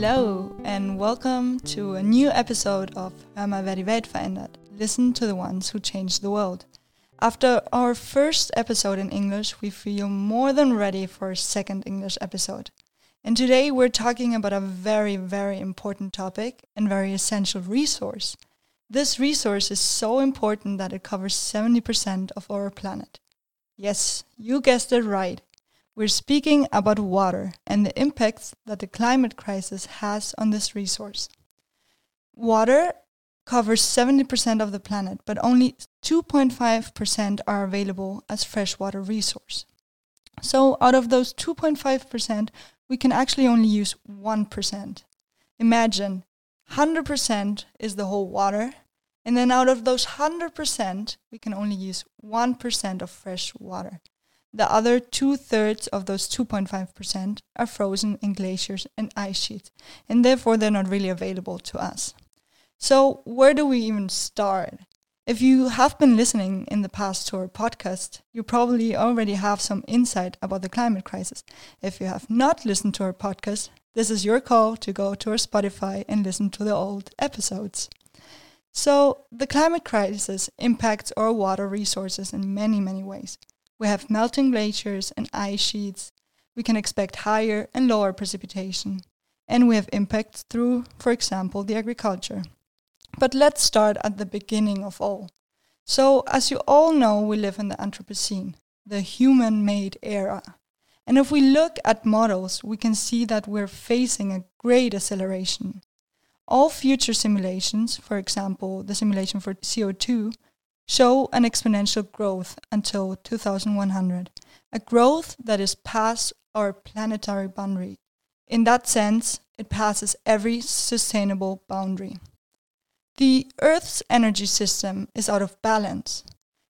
Hello, and welcome to a new episode of Hör mal, wer die Welt verändert. Listen to the ones who changed the world. After our first episode in English, we feel more than ready for a second English episode. And today we're talking about a very, very important topic and very essential resource. This resource is so important that it covers 70% of our planet. Yes, you guessed it right. We're speaking about water and the impacts that the climate crisis has on this resource. Water covers 70% of the planet, but only 2.5% are available as freshwater resource. So out of those 2.5%, we can actually only use 1%. Imagine 100% is the whole water, and then out of those 100%, we can only use 1% of fresh water. The other two thirds of those 2.5% are frozen in glaciers and ice sheets, and therefore they're not really available to us. So, where do we even start? If you have been listening in the past to our podcast, you probably already have some insight about the climate crisis. If you have not listened to our podcast, this is your call to go to our Spotify and listen to the old episodes. So, the climate crisis impacts our water resources in many, many ways. We have melting glaciers and ice sheets. We can expect higher and lower precipitation. And we have impacts through, for example, the agriculture. But let's start at the beginning of all. So, as you all know, we live in the Anthropocene, the human made era. And if we look at models, we can see that we're facing a great acceleration. All future simulations, for example, the simulation for CO2, show an exponential growth until 2100, a growth that is past our planetary boundary. In that sense, it passes every sustainable boundary. The Earth's energy system is out of balance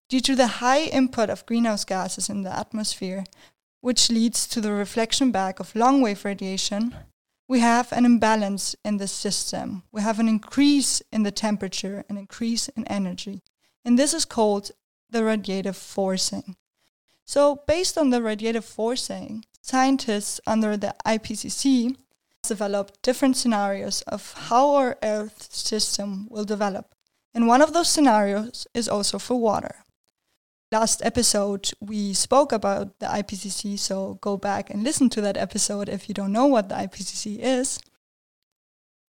due to the high input of greenhouse gases in the atmosphere, which leads to the reflection back of long wave radiation. We have an imbalance in the system. We have an increase in the temperature, an increase in energy. And this is called the radiative forcing. So, based on the radiative forcing, scientists under the IPCC developed different scenarios of how our Earth system will develop. And one of those scenarios is also for water. Last episode, we spoke about the IPCC, so go back and listen to that episode if you don't know what the IPCC is.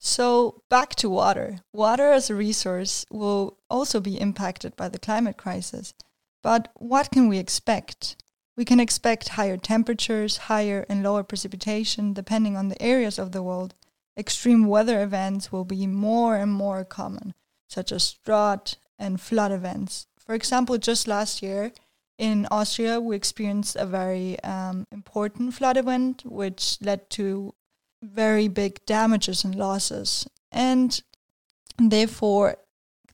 So, back to water. Water as a resource will also be impacted by the climate crisis. But what can we expect? We can expect higher temperatures, higher and lower precipitation, depending on the areas of the world. Extreme weather events will be more and more common, such as drought and flood events. For example, just last year in Austria, we experienced a very um, important flood event, which led to very big damages and losses. And therefore,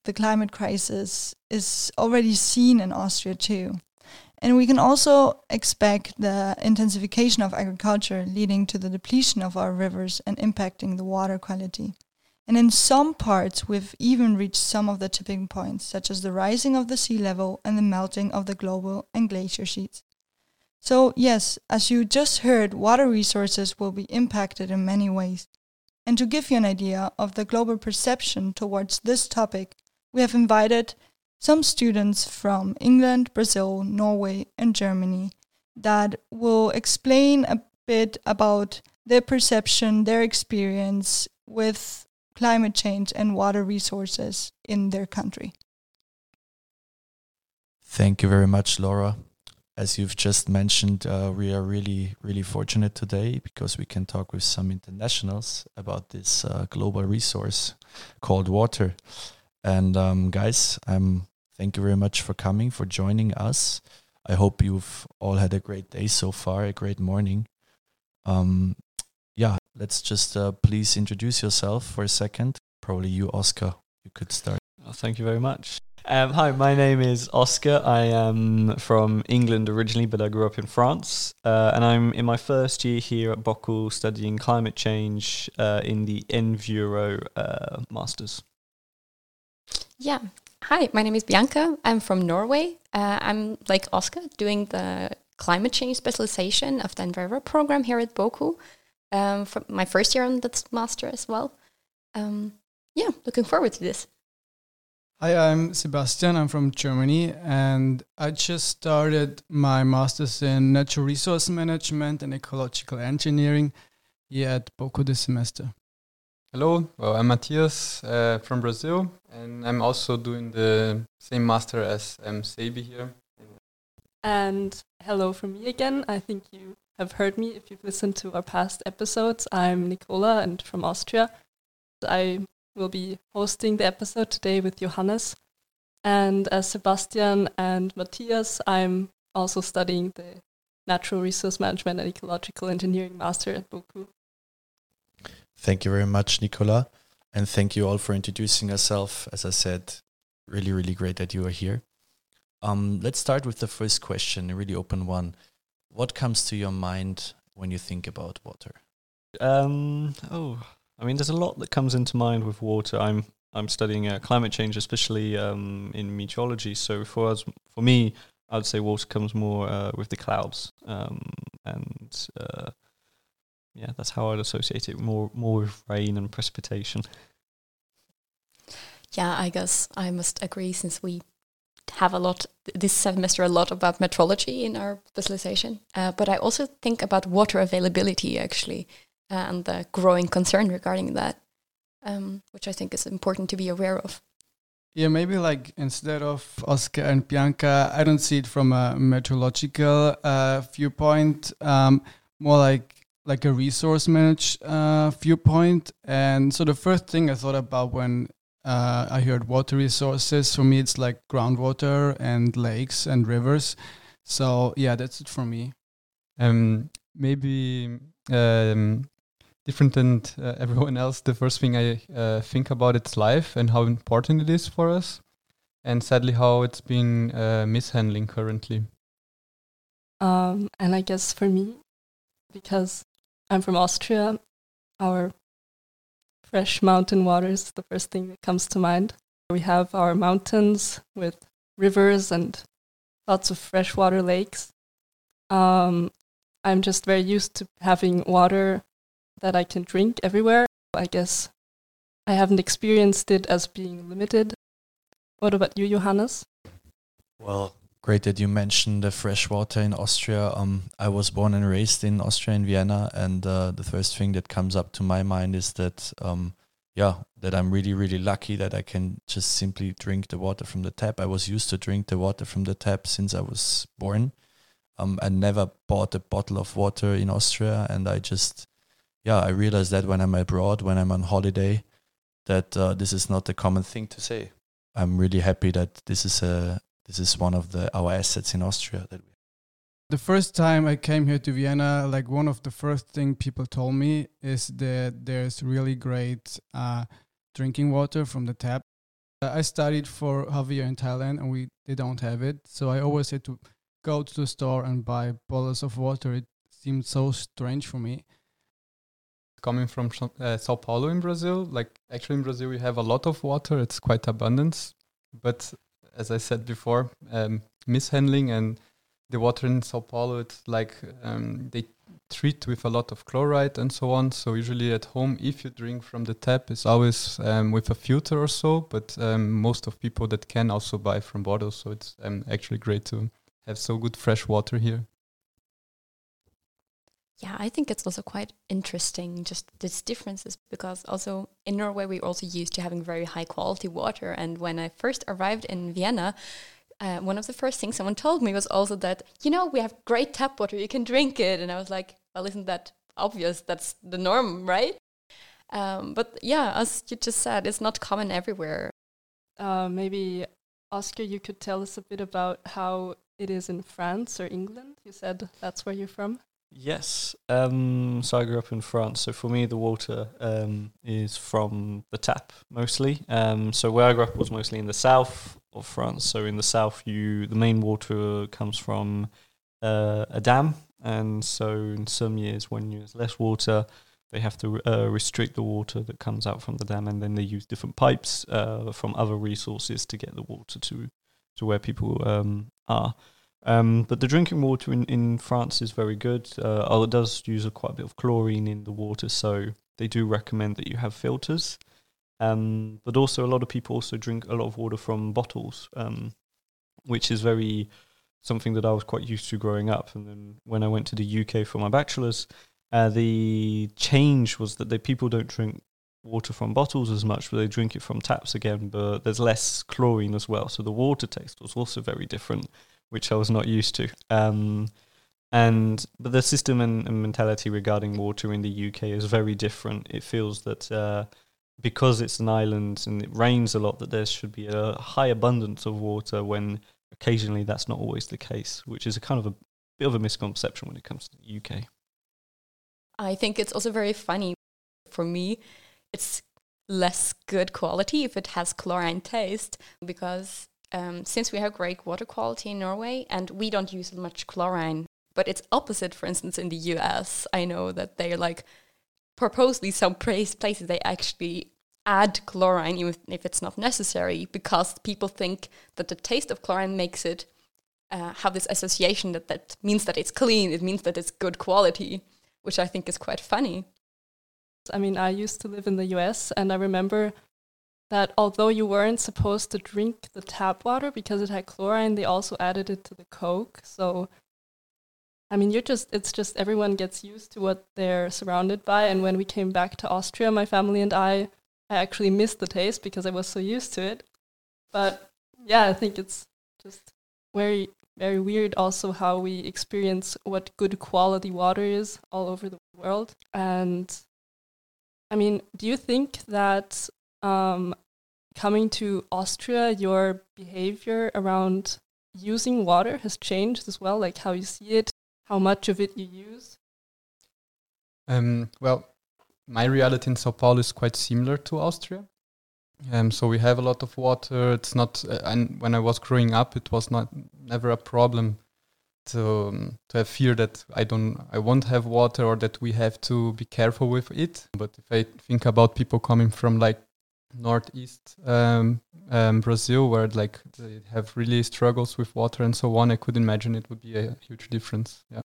the climate crisis is already seen in Austria too. And we can also expect the intensification of agriculture leading to the depletion of our rivers and impacting the water quality. And in some parts, we've even reached some of the tipping points, such as the rising of the sea level and the melting of the global and glacier sheets. So, yes, as you just heard, water resources will be impacted in many ways. And to give you an idea of the global perception towards this topic, we have invited some students from England, Brazil, Norway, and Germany that will explain a bit about their perception, their experience with climate change and water resources in their country. Thank you very much, Laura as you've just mentioned, uh, we are really, really fortunate today because we can talk with some internationals about this uh, global resource called water. And um, guys, um, thank you very much for coming, for joining us. I hope you've all had a great day so far, a great morning. Um, yeah, let's just uh, please introduce yourself for a second. Probably you, Oscar. You could start. Well, thank you very much. Um, hi, my name is Oscar. I am from England originally, but I grew up in France. Uh, and I'm in my first year here at BOKU studying climate change uh, in the EnvEuro uh, Masters. Yeah. Hi, my name is Bianca. I'm from Norway. Uh, I'm like Oscar doing the climate change specialization of the EnvEuro program here at BOKU. um, my first year on this master as well. Um, yeah, looking forward to this. Hi, I'm Sebastian. I'm from Germany, and I just started my master's in natural resource management and ecological engineering here at BOKU this semester. Hello, well, I'm Matthias uh, from Brazil, and I'm also doing the same master as um, Sebi here. And hello from me again. I think you have heard me if you've listened to our past episodes. I'm Nicola and from Austria. I will be hosting the episode today with Johannes. And as Sebastian and Matthias, I'm also studying the Natural Resource Management and Ecological Engineering Master at BOKU. Thank you very much, Nicola. And thank you all for introducing yourself. As I said, really, really great that you are here. Um, let's start with the first question, a really open one. What comes to your mind when you think about water? Um, oh, I mean, there's a lot that comes into mind with water. I'm I'm studying uh, climate change, especially um, in meteorology. So for us, for me, I would say water comes more uh, with the clouds, um, and uh, yeah, that's how I'd associate it more more with rain and precipitation. Yeah, I guess I must agree since we have a lot this semester a lot about meteorology in our specialization. Uh, but I also think about water availability actually and the growing concern regarding that, um, which I think is important to be aware of. Yeah, maybe like instead of Oscar and Bianca, I don't see it from a meteorological uh, viewpoint, um, more like like a resource manage uh, viewpoint. And so the first thing I thought about when uh, I heard water resources, for me it's like groundwater and lakes and rivers. So yeah, that's it for me. Um, maybe um, different than uh, everyone else. The first thing I uh, think about is life and how important it is for us, and sadly how it's been uh, mishandling currently. Um, and I guess for me, because I'm from Austria, our fresh mountain water is the first thing that comes to mind. We have our mountains with rivers and lots of freshwater lakes. Um, I'm just very used to having water that I can drink everywhere. I guess I haven't experienced it as being limited. What about you, Johannes? Well, great that you mentioned the fresh water in Austria. Um, I was born and raised in Austria in Vienna, and uh, the first thing that comes up to my mind is that, um, yeah, that I'm really, really lucky that I can just simply drink the water from the tap. I was used to drink the water from the tap since I was born. Um, I never bought a bottle of water in Austria, and I just yeah, I realized that when I'm abroad, when I'm on holiday, that uh, this is not a common thing to say. I'm really happy that this is a this is one of the our assets in Austria that we. The first time I came here to Vienna, like one of the first thing people told me is that there's really great uh, drinking water from the tap. I studied for Javier in Thailand, and we they don't have it, so I always had to go to the store and buy bottles of water. It seemed so strange for me coming from uh, Sao Paulo in Brazil. Like actually in Brazil we have a lot of water; it's quite abundant. But as I said before, um, mishandling and the water in Sao Paulo, it's like um, they treat with a lot of chloride and so on. So usually at home, if you drink from the tap, it's always um, with a filter or so. But um, most of people that can also buy from bottles. So it's um, actually great to have so good fresh water here. Yeah, I think it's also quite interesting just these differences because also in Norway we're also used to having very high quality water. And when I first arrived in Vienna, uh, one of the first things someone told me was also that you know we have great tap water, you can drink it, and I was like, well, isn't that obvious? That's the norm, right? Um, but yeah, as you just said, it's not common everywhere. Uh, maybe Oscar, you could tell us a bit about how it is in France or England. You said that's where you're from. Yes. Um, so I grew up in France. So for me, the water um, is from the tap mostly. Um, so where I grew up was mostly in the south of France. So in the south, you the main water comes from uh, a dam, and so in some years when there's less water, they have to uh, restrict the water that comes out from the dam, and then they use different pipes uh, from other resources to get the water to to where people um, are. Um, but the drinking water in, in France is very good. Uh, oh, it does use a quite a bit of chlorine in the water, so they do recommend that you have filters. Um, but also, a lot of people also drink a lot of water from bottles, um, which is very something that I was quite used to growing up. And then when I went to the UK for my bachelor's, uh, the change was that the people don't drink water from bottles as much, but they drink it from taps again. But there's less chlorine as well, so the water taste was also very different, which I was not used to. Um, and but the system and, and, mentality regarding water in the UK is very different. It feels that uh, because it's an island and it rains a lot, that there should be a high abundance of water when occasionally that's not always the case, which is a kind of a bit of a misconception when it comes to the UK. I think it's also very funny for me. It's less good quality if it has chlorine taste because um, since we have great water quality in Norway and we don't use much chlorine but it's opposite, for instance, in the US. I know that they're like, purposely, some places they actually add chlorine, even if it's not necessary, because people think that the taste of chlorine makes it uh, have this association that that means that it's clean, it means that it's good quality, which I think is quite funny. I mean, I used to live in the US, and I remember that although you weren't supposed to drink the tap water because it had chlorine, they also added it to the Coke. So I mean, you're just, it's just everyone gets used to what they're surrounded by. And when we came back to Austria, my family and I, I actually missed the taste because I was so used to it. But yeah, I think it's just very, very weird also how we experience what good quality water is all over the world. And I mean, do you think that um, coming to Austria, your behavior around using water has changed as well, like how you see it how much of it you use? Um, well, my reality in Sao Paulo is quite similar to Austria. Um, so we have a lot of water. It's not, uh, and when I was growing up, it was not never a problem to um, to have fear that I don't, I won't have water or that we have to be careful with it. But if I think about people coming from like northeast um, um, Brazil, where like they have really struggles with water and so on, I could imagine it would be a huge difference. Yeah.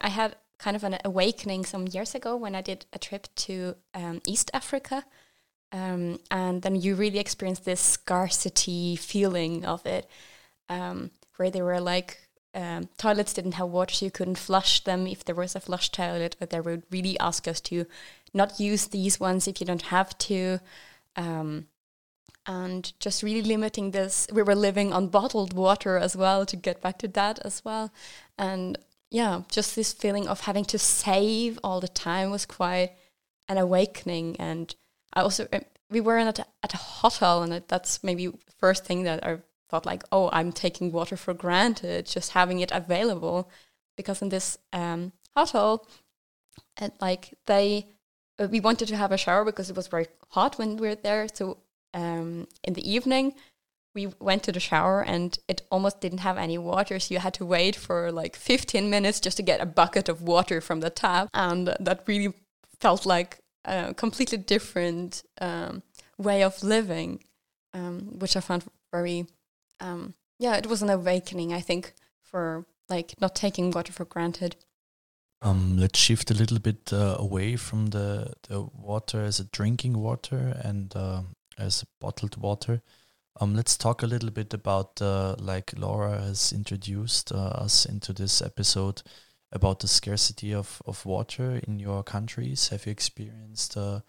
I had kind of an awakening some years ago when I did a trip to um, East Africa. Um, and then you really experience this scarcity feeling of it, um, where they were like um, toilets didn't have water, so you couldn't flush them if there was a flush toilet. But they would really ask us to not use these ones if you don't have to. Um, and just really limiting this. We were living on bottled water as well to get back to that as well. And yeah, just this feeling of having to save all the time was quite an awakening. And I also, uh, we were at a, at a hotel, and that's maybe the first thing that I thought like, oh, I'm taking water for granted, just having it available. Because in this um, hotel, and like they, uh, we wanted to have a shower because it was very hot when we were there. So um, in the evening, we went to the shower and it almost didn't have any water. So you had to wait for like 15 minutes just to get a bucket of water from the tap. And that really felt like a completely different um, way of living, um, which I found very um, yeah, it was an awakening, I think, for like not taking water for granted. Um, let's shift a little bit uh, away from the, the water as a drinking water and uh, as bottled water. Um, let's talk a little bit about, uh, like Laura has introduced uh, us into this episode, about the scarcity of, of water in your countries. Have you experienced uh,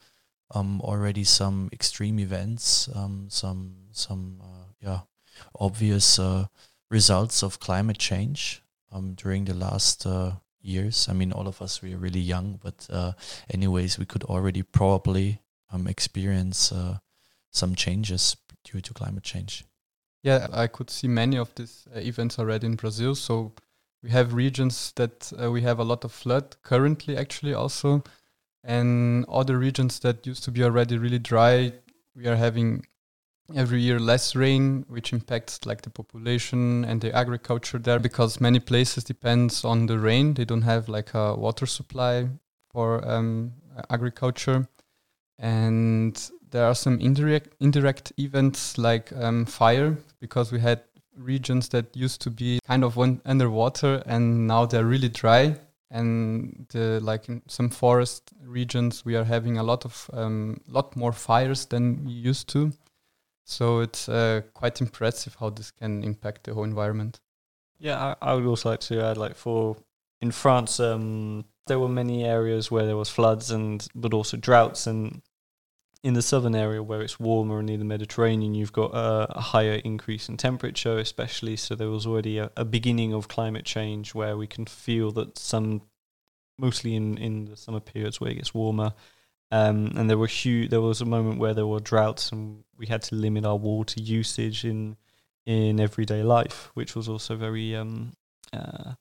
um, already some extreme events, um, some some uh, yeah obvious results of climate change um, during the last years. I mean, all of us we are really young, but uh, anyways, we could already probably um, experience uh, some changes due to climate change. Yeah, I could see many of these uh, events already in Brazil. So we have regions that uh, we have a lot of flood currently, actually also, and other regions that used to be already really dry. We are having every year less rain, which impacts like the population and the agriculture there because many places depends on the rain. They don't have like a water supply for um, agriculture, and there are some indirect indirect events like um, fire because we had regions that used to be kind of underwater and now they're really dry. And the, like in some forest regions, we are having a lot of um, lot more fires than we used to. So it's uh, quite impressive how this can impact the whole environment. Yeah, I, I would also like to add, like for in France, um, there were many areas where there was floods and but also droughts, and in the southern area where it's warmer near the Mediterranean, you've got a, a higher increase in temperature, especially. So there was already a, a, beginning of climate change where we can feel that some, mostly in, in the summer periods where it gets warmer, um, and there were huge. There was a moment where there were droughts, and we had to limit our water usage in in everyday life, which was also very um, uh,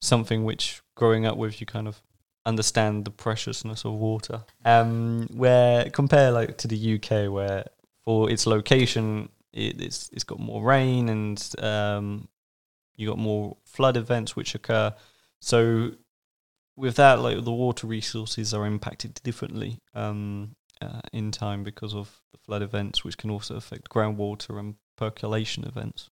something which growing up with you kind of understand the preciousness of water. Um, where compare like to the UK, where for its location, it, it's it's got more rain and um, you got more flood events which occur. So with that, like the water resources are impacted differently um, uh, in time because of the flood events, which can also affect groundwater and percolation events.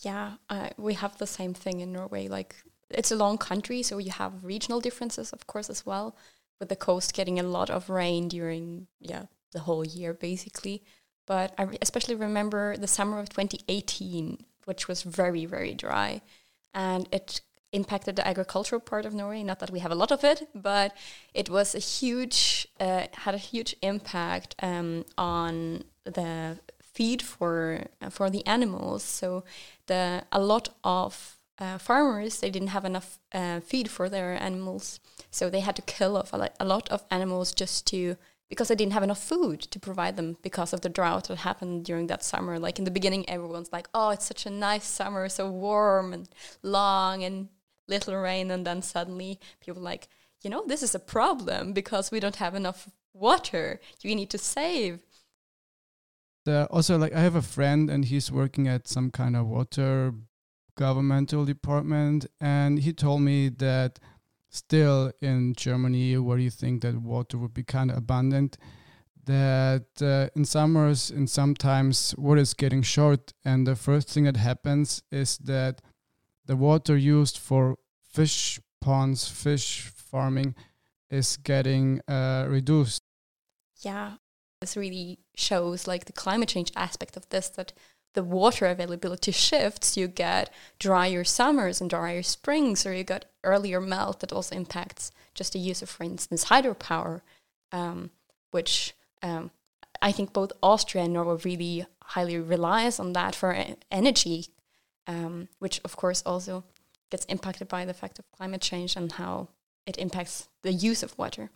Yeah, uh, we have the same thing in Norway. Like it's a long country, so you have regional differences, of course, as well. With the coast getting a lot of rain during yeah the whole year, basically. But I re- especially remember the summer of 2018, which was very very dry, and it impacted the agricultural part of Norway. Not that we have a lot of it, but it was a huge uh, had a huge impact um, on the feed for uh, for the animals. So the a lot of uh, farmers they didn't have enough uh, feed for their animals, so they had to kill off a, a lot of animals just to because they didn't have enough food to provide them because of the drought that happened during that summer. Like in the beginning, everyone's like, "Oh, it's such a nice summer, so warm and long and little rain," and then suddenly people like, you know, this is a problem because we don't have enough water. We need to save. Uh, also, like I have a friend and he's working at some kind of water governmental department, and he told me that still in Germany, where you think that water would be kind of abundant, that uh, in summers and sometimes water is getting short, and the first thing that happens is that the water used for fish ponds, fish farming, is getting uh, reduced. Yeah, this really shows like the climate change aspect of this that the water availability shifts, you get drier summers and drier springs, or you get earlier melt that also impacts just the use of, for instance, hydropower, um, which um, I think both Austria and Norway really highly relies on that for energy, um, which of course also gets impacted by the fact of climate change and how it impacts the use of water.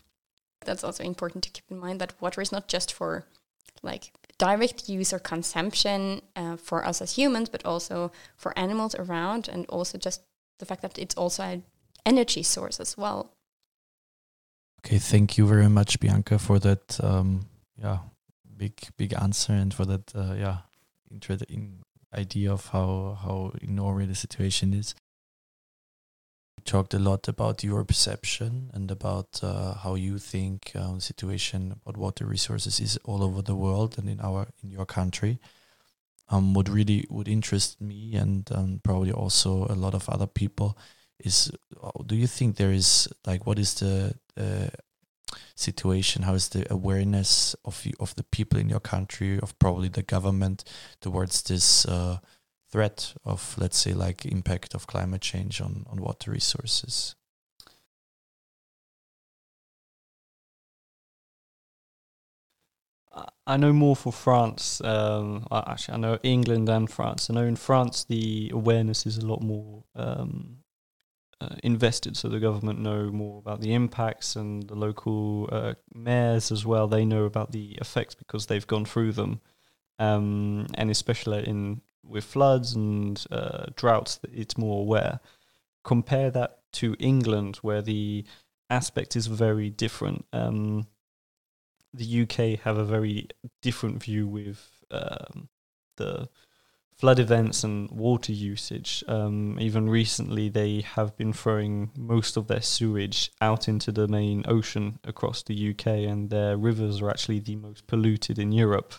That's also important to keep in mind that water is not just for like direct use or consumption uh, for us as humans, but also for animals around, and also just the fact that it's also an energy source as well. Okay, thank you very much, Bianca, for that. Um, yeah, big big answer and for that. Uh, yeah, interesting idea of how how in Norway the situation is We talked a lot about your perception and about uh, how you think uh, the situation about water resources is all over the world and in our in your country. Um, what really would interest me and um, probably also a lot of other people is uh, do you think there is like what is the uh, situation how is the awareness of of the people in your country of probably the government towards this uh, threat of let's say like impact of climate change on on water resources I know more for France. Um, actually, I know England and France. I know in France the awareness is a lot more um, uh, invested, so the government know more about the impacts, and the local uh, mayors as well. They know about the effects because they've gone through them, um, and especially in with floods and uh, droughts, it's more aware. Compare that to England, where the aspect is very different. Um, the UK have a very different view with um, the flood events and water usage. Um, even recently, they have been throwing most of their sewage out into the main ocean across the UK, and their rivers are actually the most polluted in Europe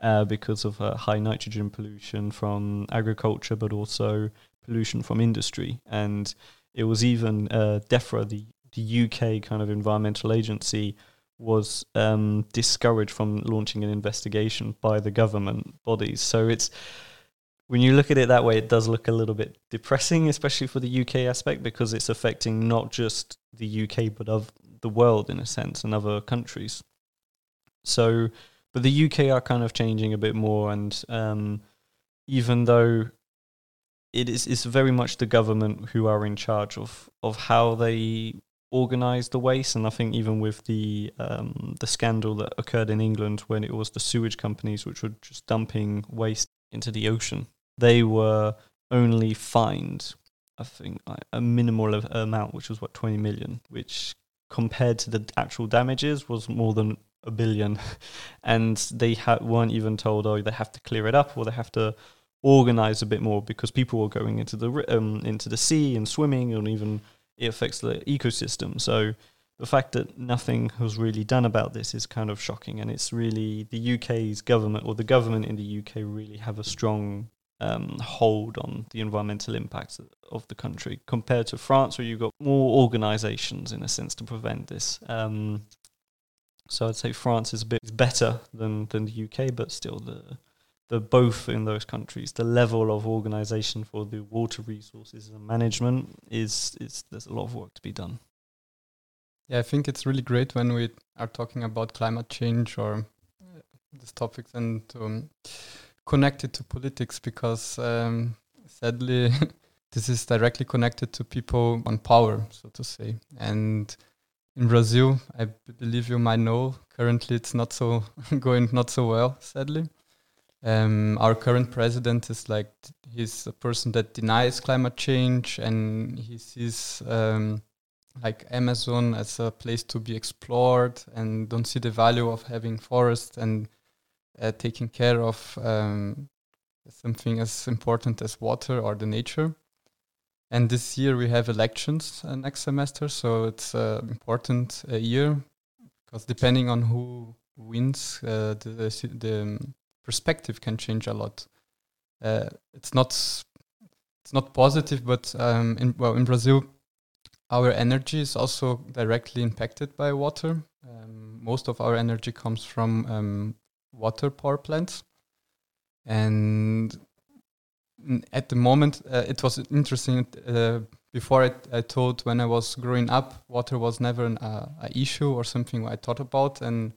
uh, because of uh, high nitrogen pollution from agriculture, but also pollution from industry. And it was even uh, DEFRA, the, the UK kind of environmental agency, was um, discouraged from launching an investigation by the government bodies. So it's when you look at it that way, it does look a little bit depressing, especially for the UK aspect, because it's affecting not just the UK but of the world in a sense and other countries. So, but the UK are kind of changing a bit more, and um, even though it is, it's very much the government who are in charge of of how they organize the waste, and I think even with the um, the scandal that occurred in England when it was the sewage companies which were just dumping waste into the ocean, they were only fined, I think, a minimal amount, which was what twenty million, which compared to the actual damages was more than a billion, and they ha- weren't even told, oh, they have to clear it up or they have to organize a bit more because people were going into the um, into the sea and swimming, and even it affects the ecosystem. So the fact that nothing was really done about this is kind of shocking, and it's really the UK's government or the government in the UK really have a strong um, hold on the environmental impacts of the country compared to France, where you've got more organisations in a sense to prevent this. Um, so I'd say France is a bit better than than the UK, but still the the both in those countries, the level of organisation for the water resources and management is is there's a lot of work to be done. Yeah, I think it's really great when we are talking about climate change or uh, these topics and um, connected to politics because um, sadly this is directly connected to people on power, so to say. And in Brazil, I believe you might know, currently it's not so going not so well, sadly. Um, our current president is like he's a person that denies climate change and he sees um, like Amazon as a place to be explored and don't see the value of having forests and uh, taking care of um, something as important as water or the nature. And this year we have elections uh, next semester, so it's an important uh, year because depending on who wins, uh, the, the, the perspective can change a lot. Uh, it's not it's not positive, but um, in well in Brazil, our energy is also directly impacted by water. Um, most of our energy comes from um, water power plants. And at the moment, uh, it was interesting. Uh, before I, told when I was growing up, water was never an uh, issue or something I thought about. And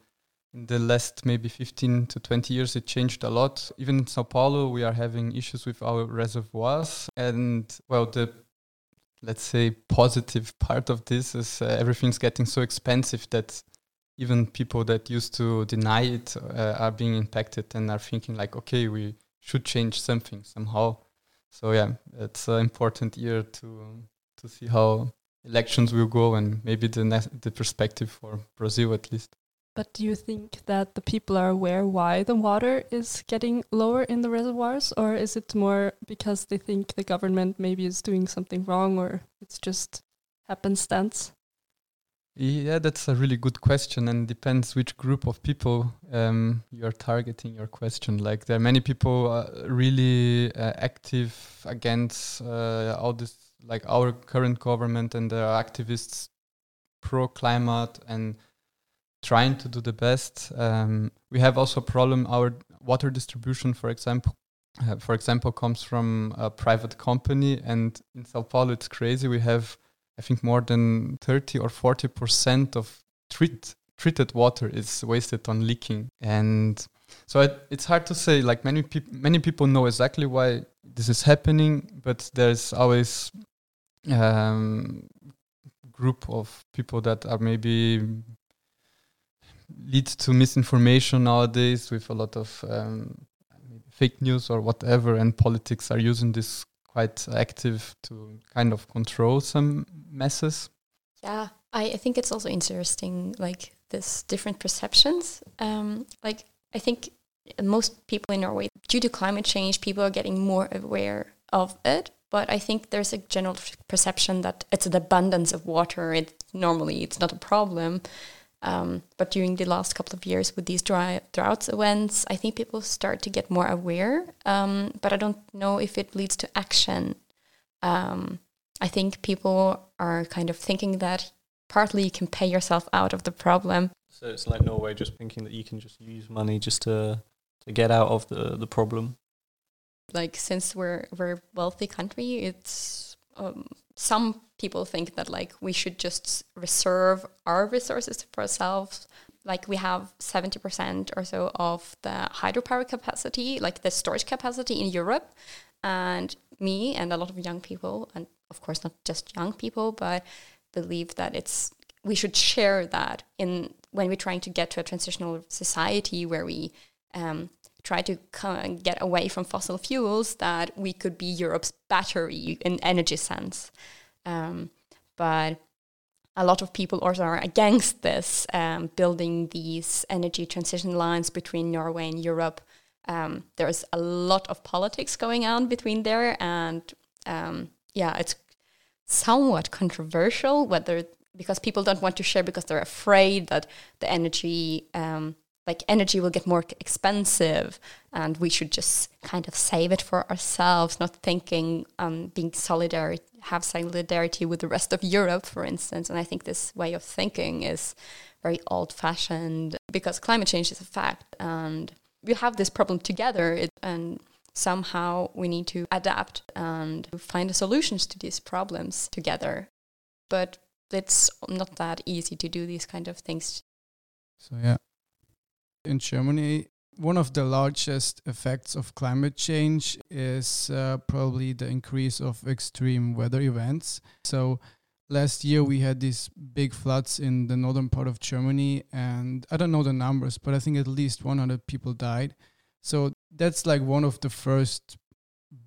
in the last maybe 15 to 20 years, it changed a lot. Even in Sao Paulo, we are having issues with our reservoirs. And well, the let's say positive part of this is uh, everything's getting so expensive that even people that used to deny it uh, are being impacted and are thinking like, okay, we should change something somehow. So yeah, it's an important year to to see how elections will go and maybe the ne- the perspective for Brazil at least. But do you think that the people are aware why the water is getting lower in the reservoirs, or is it more because they think the government maybe is doing something wrong, or it's just happenstance? Yeah, that's a really good question, and depends which group of people um, you are targeting your question. Like, there are many people uh, really uh, active against uh, all this, like our current government, and there are activists pro climate and trying to do the best. Um, we have also a problem. Our water distribution, for example, uh, for example, comes from a private company, and in Sao Paulo, it's crazy. We have I think more than 30 or 40 percent of treat, treated water is wasted on leaking. And so it, it's hard to say. Like many people, many people know exactly why this is happening, but there's always um, group of people that are maybe leads to misinformation nowadays with a lot of um, fake news or whatever, and politics are using this quite active to kind of control some messes. Yeah, I, I think it's also interesting, like this different perceptions. Um, like I think most people in Norway, due to climate change, people are getting more aware of it. But I think there's a general perception that it's an abundance of water. It normally it's not a problem. Um, but during the last couple of years with these dry droughts events, I think people start to get more aware. Um, but I don't know if it leads to action. Um, I think people are kind of thinking that partly you can pay yourself out of the problem. So it's like Norway just thinking that you can just use money just to to get out of the the problem. Like since we're we're a wealthy country, it's um, some people think that like we should just reserve our resources for ourselves. Like we have 70% or so of the hydropower capacity like the storage capacity in europe. And me and a lot of young people and of course not just young people but believe that it's we should share that in when we're trying to get to a transitional society where we um, try to get away from fossil fuels that we could be Europe's battery in energy sense. Um, but a lot of people also are against this, um, building these energy transition lines between Norway and Europe. Um, there's a lot of politics going on between there, and um, yeah, it's somewhat controversial whether because people don't want to share because they're afraid that the energy um, like energy will get more expensive and we should just kind of save it for ourselves not thinking um, being solidary have solidarity with the rest of europe for instance. And i think this way of thinking is very old fashioned because climate change is a fact and we have this problem together. It, and somehow we need to adapt and find the solutions to these problems together. But it's not that easy to do these kind of things. So yeah in Germany, one of the largest effects of climate change is uh, probably the increase of extreme weather events. So last year we had these big floods in the northern part of Germany, and I don't know the numbers, but I think at least 100 people died. So that's like one of the first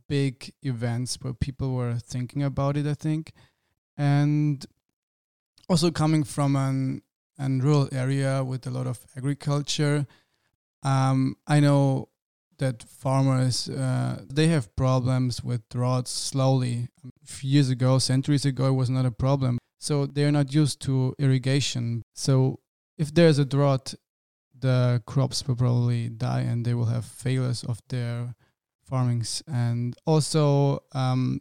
big events where people were thinking about it, I think. And also coming from an and rural area with a lot of agriculture. Um, I know that farmers uh, they have problems with droughts slowly. A few years ago, centuries ago, it was not a problem. So they are not used to irrigation. So if there's a drought, the crops will probably die and they will have failures of their farmings. And also, um,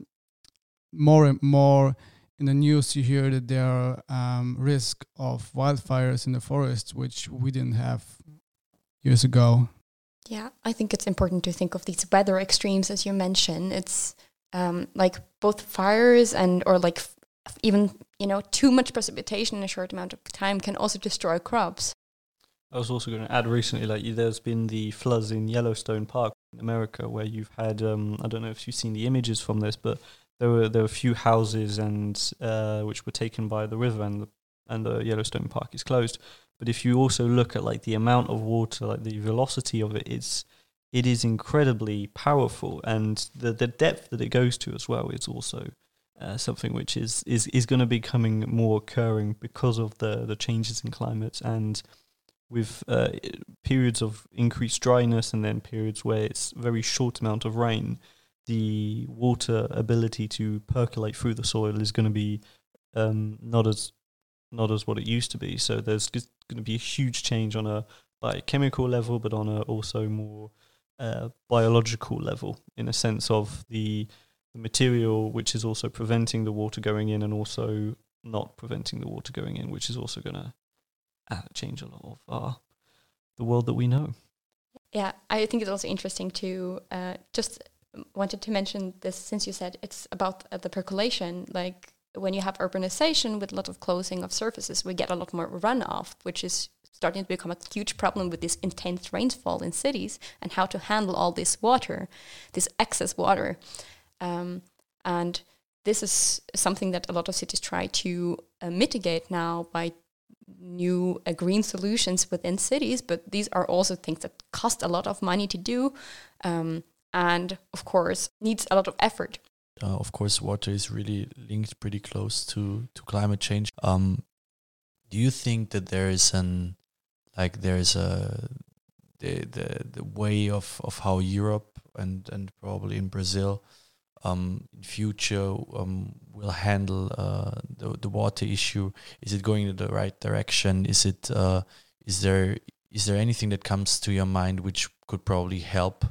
more and more in the news you hear that there are um, risk of wildfires in the forests, which we didn't have years ago. Yeah, I think it's important to think of these weather extremes as you mentioned. It's um, like both fires and or like f- even you know too much precipitation in a short amount of time can also destroy crops. I was also going to add recently, like there's been the floods in Yellowstone Park in America, where you've had um, I don't know if you've seen the images from this, but there were there were a few houses and uh, which were taken by the river and the, and the Yellowstone Park is closed. But if you also look at like the amount of water, like the velocity of it, it's it is incredibly powerful, and the the depth that it goes to as well is also uh, something which is is is going to be coming more occurring because of the the changes in climate and with uh, periods of increased dryness and then periods where it's very short amount of rain the water ability to percolate through the soil is going to be um, not as not as what it used to be. So there's going to be a huge change on a biochemical level, but on a also more uh, biological level, in a sense of the the material which is also preventing the water going in, and also not preventing the water going in, which is also going to uh, change a lot of uh, the world that we know. Yeah, I think it's also interesting to uh, just wanted to mention this since you said it's about uh, the percolation. Like when you have urbanization with a lot of closing of surfaces, we get a lot more runoff, which is starting to become a huge problem with this intense rainfall in cities and how to handle all this water, this excess water. Um, and this is something that a lot of cities try to uh, mitigate now by new uh, green solutions within cities, but these are also things that cost a lot of money to do. Um, and of course needs a lot of effort. Uh, of course, water is really linked pretty close to to climate change. Um, do you think that there is an like there is a the the the way of of how Europe and and probably in Brazil um, in future um, will handle uh, the the water issue? Is it going in the right direction? Is it uh, is there is there anything that comes to your mind which could probably help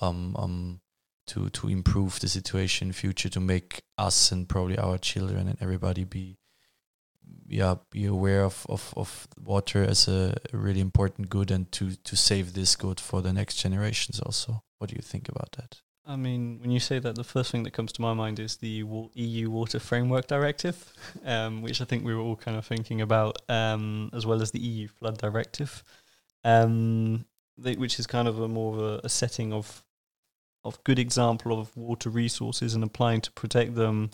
um, um, to to improve the situation in future to make us and probably our children and everybody be yeah be aware of, of, of water as a really important good and to to save this good for the next generations also. What do you think about that? I mean, when you say that, the first thing that comes to my mind is the EU Water Framework Directive, um, which I think we were all kind of thinking about, um, as well as the EU Flood Directive, um, which is kind of a more of a, a setting of of good example of water resources and applying to protect them,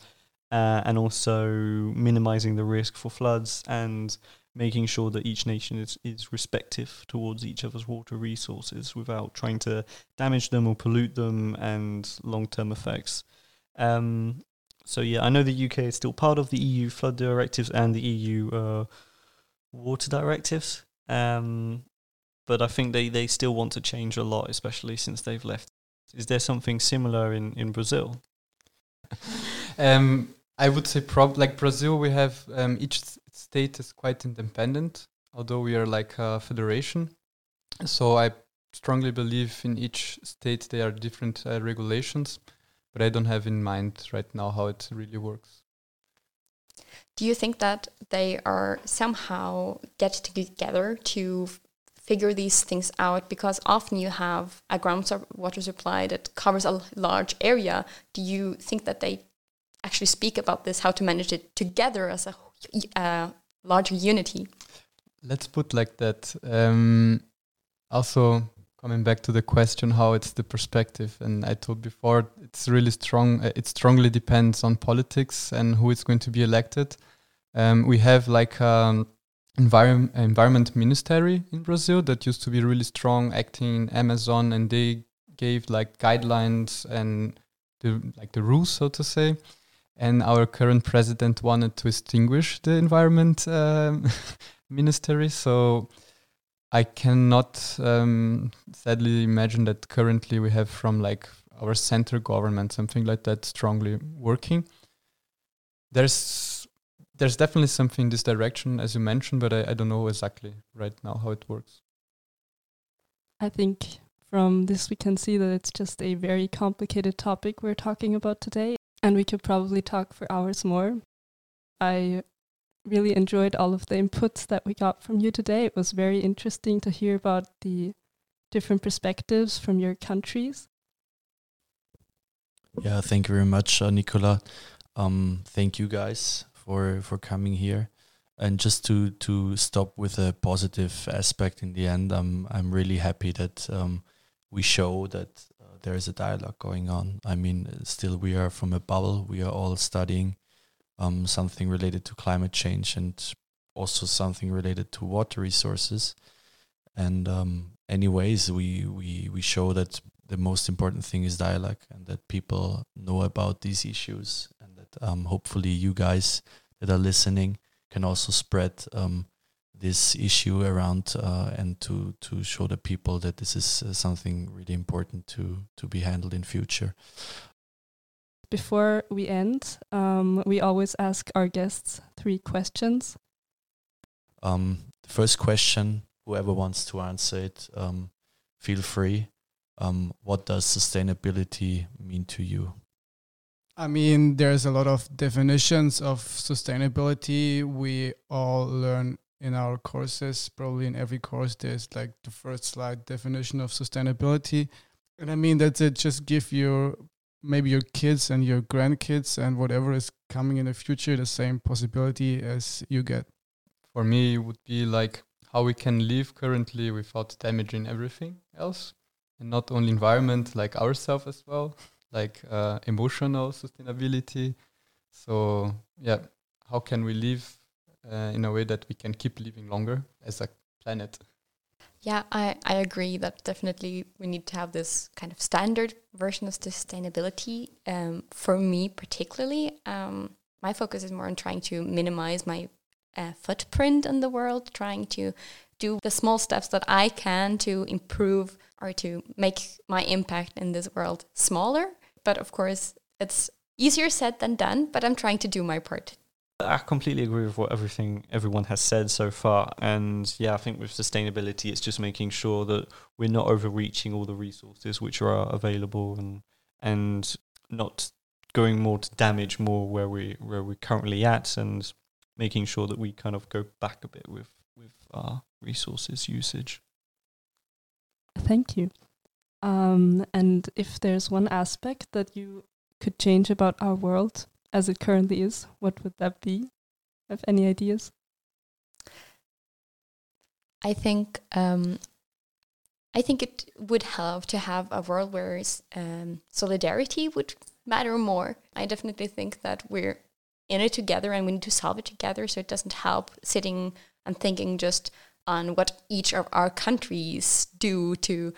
uh, and also minimizing the risk for floods and making sure that each nation is, is respective towards each other's water resources without trying to damage them or pollute them and long term effects. Um, so, yeah, I know the UK is still part of the EU flood directives and the EU uh, water directives. Um, but I think they, they still want to change a lot, especially since they've left. Is there something similar in, in Brazil? um, I would say, prob like Brazil, we have um, each state is quite independent, although we are like a federation. So I strongly believe in each state there are different uh, regulations, but I don't have in mind right now how it really works. Do you think that they are somehow get together to figure these things out? Because often you have a groundwater supply that covers a large area. Do you think that they actually speak about this, how to manage it together as a uh, larger unity? Let's put like that. Um, also, coming back to the question, how it's the perspective, and I told before, it's really strong. Uh, it strongly depends on politics and who is going to be elected. Um, we have like um, environment environment ministry in Brazil that used to be really strong, acting in Amazon, and they gave like guidelines and the like the rules, so to say and our current president wanted to extinguish the environment um, ministry. So I cannot um, sadly imagine that currently we have from like our center government something like that strongly working. There's there's definitely something in this direction, as you mentioned, but I, I don't know exactly right now how it works. I think from this we can see that it's just a very complicated topic we're talking about today and we could probably talk for hours more. I really enjoyed all of the inputs that we got from you today. It was very interesting to hear about the different perspectives from your countries. Yeah, thank you very much, uh, Nicola. Um, thank you guys for for coming here. And just to to stop with a positive aspect in the end, um, I'm really happy that um, we show that there is a dialogue going on. I mean, still we are from a bubble. We are all studying um, something related to climate change and also something related to water resources. And um, anyways, we, we we show that the most important thing is dialogue and that people know about these issues um, hopefully you guys that are listening can also spread um, this issue around uh, and to to show the people that this is uh, something really important to to be handled in future. Before we end, um, we always ask our guests three questions. Um, the first question, whoever wants to answer it, um, feel free. Um, what does sustainability mean to you? I mean, there's a lot of definitions of sustainability. We all learn in our courses. Probably in every course, there's like the first slide definition of sustainability. And I mean, that's it. Just give your maybe your kids and your grandkids and whatever is coming in the future the same possibility as you get. For me, it would be like how we can live currently without damaging everything else, and not only environment, like ourselves as well, like uh, emotional sustainability. So yeah, how can we live uh, in a way that we can keep living longer as a planet. Yeah, I, I agree that definitely we need to have this kind of standard version of sustainability. Um, for me, particularly, um, my focus is more on trying to minimize my uh, footprint in the world, trying to do the small steps that I can to improve or to make my impact in this world smaller. But of course, it's easier said than done, but I'm trying to do my part. I completely agree with what everything everyone has said so far, and yeah, I think with sustainability, it's just making sure that we're not overreaching all the resources which are available, and and not going more to damage more where we where we're currently at, and making sure that we kind of go back a bit with with our resources usage. Thank you. Um, and if there's one aspect that you could change about our world as it currently is, what would that be? Have any ideas? I think um, I think it would help to have a world where um, solidarity would matter more. I definitely think that we're in it together and we need to solve it together. So it doesn't help sitting and thinking just on what each of our countries do to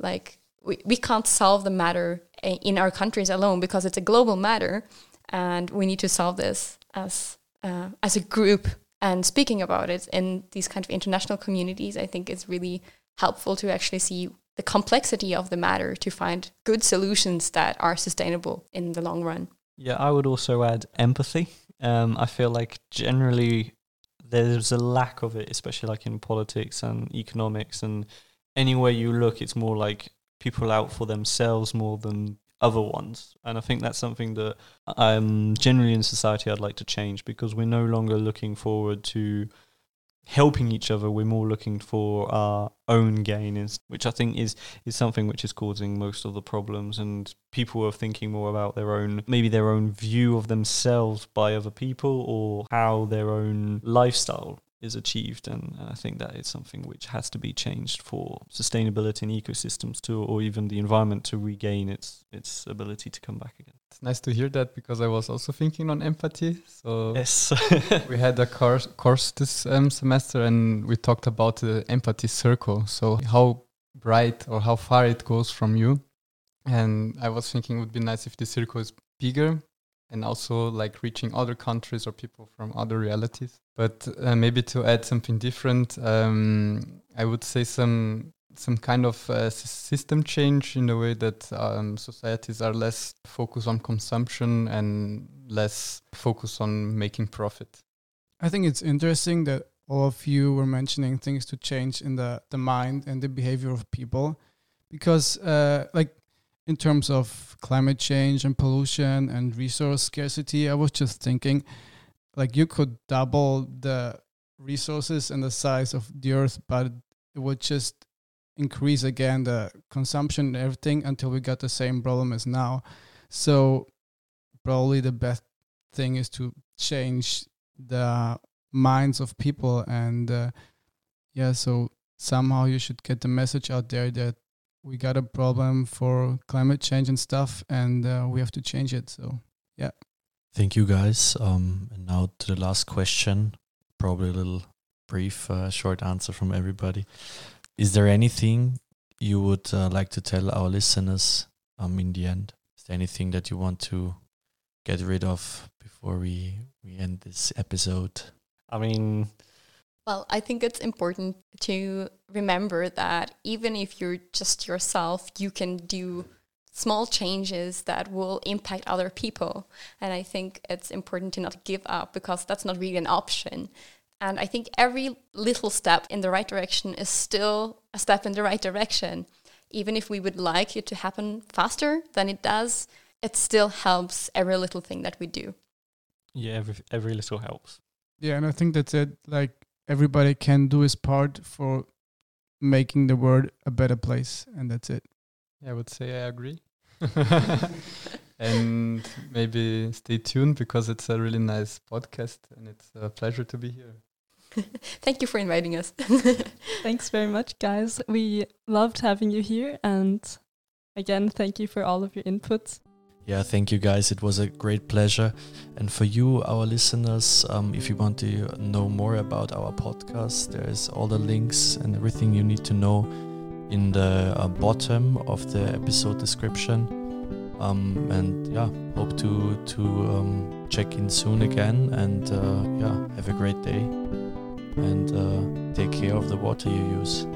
like we, we can't solve the matter in our countries alone because it's a global matter and we need to solve this as uh, as a group and speaking about it in these kind of international communities i think it's really helpful to actually see the complexity of the matter to find good solutions that are sustainable in the long run. Yeah i would also add empathy. Um, i feel like generally there's a lack of it especially like in politics and economics and anywhere you look it's more like people out for themselves more than other ones. And I think that's something that um, generally in society I'd like to change because we're no longer looking forward to helping each other. We're more looking for our own gain, which I think is is something which is causing most of the problems. And people are thinking more about their own, maybe their own view of themselves by other people or how their own lifestyle is achieved. And, and I think that is something which has to be changed for sustainability and ecosystems to, or even the environment to regain its its ability to come back again. It's nice to hear that because I was also thinking on empathy. So yes, we had a course course this um, semester, and we talked about the empathy circle. So how bright or how far it goes from you. And I was thinking it would be nice if the circle is bigger and also like reaching other countries or people from other realities. But uh, maybe to add something different, um, I would say some some kind of uh, system change in the way that um, societies are less focused on consumption and less focused on making profit. I think it's interesting that all of you were mentioning things to change in the, the mind and the behavior of people because uh, like in terms of climate change and pollution and resource scarcity, I was just thinking like you could double the resources and the size of the earth, but it would just increase again the consumption and everything until we got the same problem as now. So probably the best thing is to change the minds of people and uh, yeah so somehow you should get the message out there that we got a problem for climate change and stuff, and uh, we have to change it. So, yeah. Thank you, guys. Um, and now to the last question. Probably a little brief, uh, short answer from everybody. Is there anything you would uh, like to tell our listeners um, in the end? Is there anything that you want to get rid of before we, we end this episode? I mean, well, I think it's important to remember that even if you're just yourself, you can do small changes that will impact other people. And I think it's important to not give up because that's not really an option. And I think every little step in the right direction is still a step in the right direction. Even if we would like it to happen faster than it does, it still helps every little thing that we do. Yeah, every every little helps. Yeah, and I think that's it. Like everybody can do his part for making the world a better place and that's it yeah, i would say i agree and maybe stay tuned because it's a really nice podcast and it's a pleasure to be here. Thank you for inviting us. Thanks very much guys. We loved having you here and again thank you for all of your inputs. Yeah, thank you guys. It was a great pleasure. And for you, our listeners, um, if you want to know more about our podcast, there's all the links and everything you need to know in the uh, bottom of the episode description. Um, and yeah, hope to to um, check in soon again. And uh, yeah, have a great day and uh, take care of the water you use.